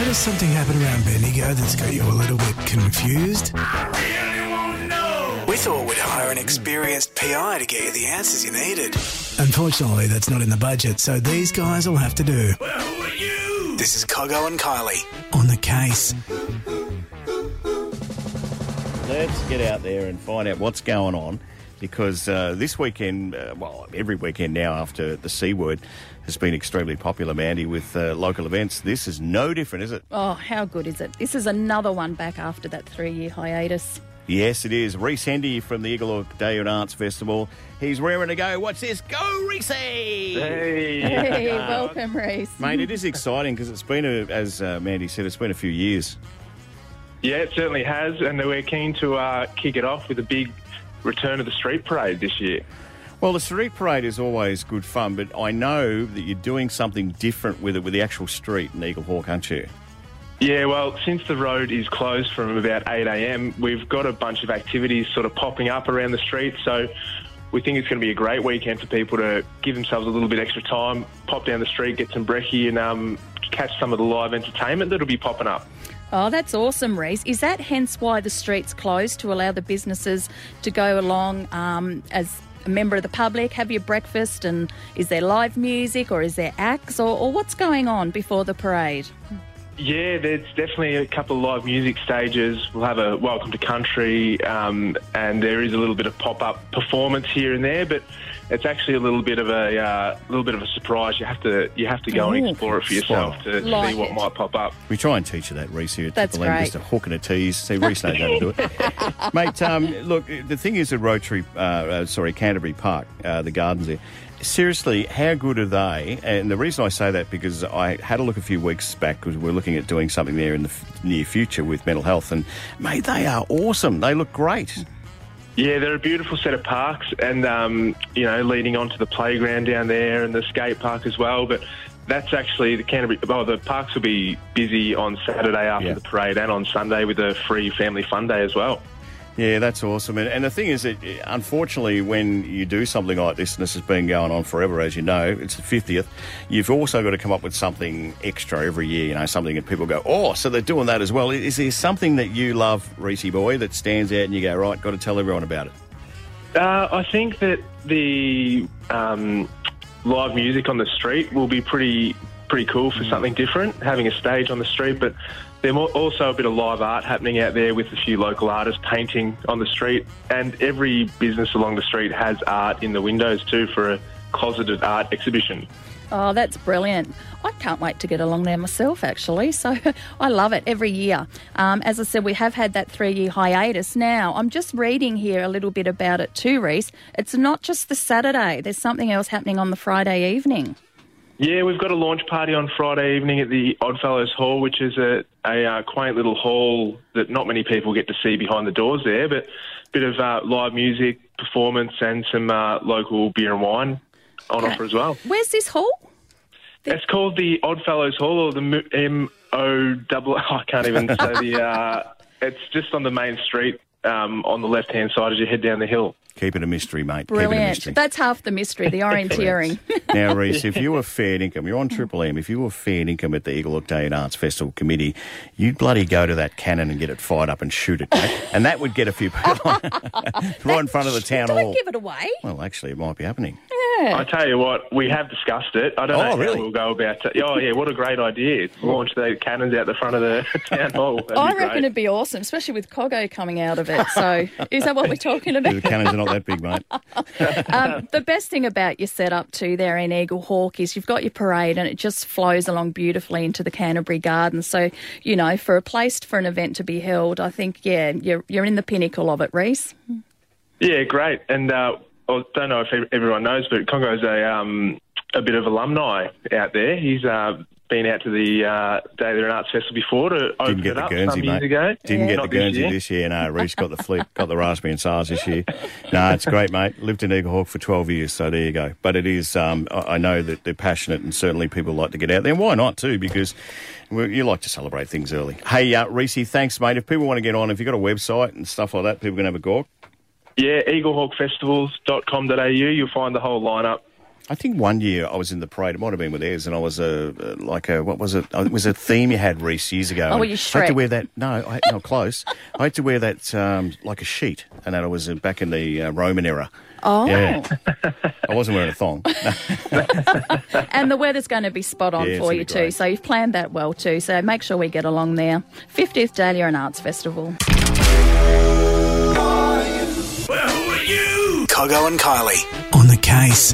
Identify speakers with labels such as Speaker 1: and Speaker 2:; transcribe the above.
Speaker 1: noticed something happen around Bendigo that's got you a little bit confused? We thought we'd hire an experienced PI to get you the answers you needed. Unfortunately, that's not in the budget, so these guys will have to do.
Speaker 2: Well, who are you?
Speaker 1: This is Coggo and Kylie on the case.
Speaker 3: Let's get out there and find out what's going on because uh, this weekend, uh, well, every weekend now after the C word has been extremely popular, Mandy, with uh, local events. This is no different, is it?
Speaker 4: Oh, how good is it? This is another one back after that three year hiatus.
Speaker 3: Yes, it is. Reece Hendy from the Eaglehawk Dahlia and Arts Festival. He's raring to go. What's this? Go, Reece!
Speaker 5: Hey.
Speaker 4: Hey, welcome, Reece.
Speaker 3: Mate, it is exciting because it's been, a, as uh, Mandy said, it's been a few years.
Speaker 5: Yeah, it certainly has, and we're keen to uh, kick it off with a big return of the street parade this year.
Speaker 3: Well, the street parade is always good fun, but I know that you're doing something different with it with the actual street in Eaglehawk, aren't you?
Speaker 5: Yeah, well, since the road is closed from about 8 a.m., we've got a bunch of activities sort of popping up around the street. So we think it's going to be a great weekend for people to give themselves a little bit extra time, pop down the street, get some brekkie, and um, catch some of the live entertainment that'll be popping up.
Speaker 4: Oh, that's awesome, Reece. Is that hence why the street's closed to allow the businesses to go along um, as a member of the public, have your breakfast, and is there live music or is there acts or, or what's going on before the parade?
Speaker 5: Yeah, there's definitely a couple of live music stages. We'll have a welcome to country, um, and there is a little bit of pop-up performance here and there. But it's actually a little bit of a uh, little bit of a surprise. You have to you have to go and explore it for yourself to
Speaker 4: Like
Speaker 5: see what
Speaker 4: it.
Speaker 5: might pop up.
Speaker 3: We try and teach you that, Reece, here at
Speaker 4: That's
Speaker 3: Triple M,
Speaker 4: great.
Speaker 3: just a hook and a tease. See, Reece knows how to do it. Mate, um, look, the thing is at Rotary, uh, uh, sorry, Canterbury Park, uh, the gardens there, seriously, how good are they? And the reason I say that because I had a look a few weeks back because we're looking at doing something there in the f- near future with mental health, and mate, they are awesome. They look great.
Speaker 5: Yeah, they're a beautiful set of parks, and um, you know, leading onto the playground down there and the skate park as well. But that's actually the Canterbury. Well, the parks will be busy on Saturday after
Speaker 3: Yeah.
Speaker 5: the parade and on Sunday with a free family fun day as well.
Speaker 3: Yeah, that's awesome. And, and the thing is that, unfortunately, when you do something like this, and this has been going on forever, as you know, it's the 50th, you've also got to come up with something extra every year, you know, something that people go, oh, so they're doing that as well. Is there something that you love, Reece Boy, that stands out and you go, right, got to tell everyone about it?
Speaker 5: Uh, I think that the um, live music on the street will be pretty pretty cool for something different, having a stage on the street. But there's also a bit of live art happening out there with a few local artists painting on the street, and every business along the street has art in the windows too for a closeted art exhibition.
Speaker 4: Oh, that's brilliant. I can't wait to get along there myself, actually. So I love it every year. Um, as I said, we have had that three year hiatus. Now, I'm just reading here a little bit about it too, Reece. It's not just the Saturday, there's something else happening on the Friday evening.
Speaker 5: Yeah, we've got a launch party on Friday evening at the Oddfellows Hall, which is a, a uh, quaint little hall that not many people get to see behind the doors there, but a bit of uh, live music, performance, and some uh, local beer and wine on offer as well.
Speaker 4: Where's this hall?
Speaker 5: It's called the Oddfellows Hall or the M O double. I can't even say the. Uh, it's just on the main street um, on the left hand side as you head down the hill.
Speaker 3: Keep it a mystery, mate. Keep it a
Speaker 4: Brilliant.
Speaker 3: mystery.
Speaker 4: That's half the mystery, the orienteering.
Speaker 3: now, Reece, if you were fair income, you're on Triple M. If you were fair income at the Eaglehawk Dahlia and Arts Festival Committee, you'd bloody go to that cannon and get it fired up and shoot it, mate. and that would get a few people right in front of the town
Speaker 4: Don't
Speaker 3: hall.
Speaker 4: give it away.
Speaker 3: Well, actually, it might be happening.
Speaker 5: I tell you what, we have discussed it. I don't
Speaker 3: Oh,
Speaker 5: know
Speaker 3: really?
Speaker 5: how we'll go about it. Oh, yeah, what a great idea. Launch the cannons out the front of the town hall. That'd
Speaker 4: I reckon
Speaker 5: great.
Speaker 4: it'd be awesome, especially with Coggo coming out of it. So, is that what we're talking about?
Speaker 3: The cannons are not that big, mate.
Speaker 4: Um, the best thing about your setup too there in Eaglehawk is you've got your parade and it just flows along beautifully into the Canterbury Gardens. So, you know, for a place for an event to be held, I think, yeah, you're, you're in the pinnacle of it, Reece.
Speaker 5: Yeah, great. And uh, I don't know if everyone knows, but Coggo's a um, a bit of alumni out there. He's uh, been out to the uh, of the Arts Festival before to
Speaker 3: Didn't get
Speaker 5: it
Speaker 3: the
Speaker 5: up
Speaker 3: Guernsey,
Speaker 5: some years
Speaker 3: mate.
Speaker 5: ago.
Speaker 3: Didn't get the
Speaker 5: Not this
Speaker 3: Guernsey
Speaker 5: year.
Speaker 3: this year. No, Reece got the flip, got the raspberry and SARS this year. No, it's great, mate. Lived in Eaglehawk for 12 years, so there you go. But it is, um, I I know that they're passionate and certainly people like to get out there. And why not, too? Because you like to celebrate things early. Hey, uh, Reece, thanks, mate. If people want to get on, if you've got a website and stuff like that, people can have a gawk.
Speaker 5: Yeah, eaglehawkfestivals.com.au. You'll find the whole lineup.
Speaker 3: I think one year I was in the parade. It might have been with Ez, and I was a uh, like a what was it? Oh, it was a theme you had Reece years ago.
Speaker 4: Oh, were
Speaker 3: And
Speaker 4: you
Speaker 3: I had to wear that. No, I had, not close. I had to wear that um, like a sheet, and that I was uh, back in the uh, Roman era.
Speaker 4: Oh,
Speaker 3: Yeah. I wasn't wearing a thong.
Speaker 4: and the weather's going to be spot on
Speaker 3: Yeah,
Speaker 4: for you too. So you've planned that well too. So make sure we get along there. 50th Dahlia and Arts Festival.
Speaker 1: Coggo and Kylie on the case.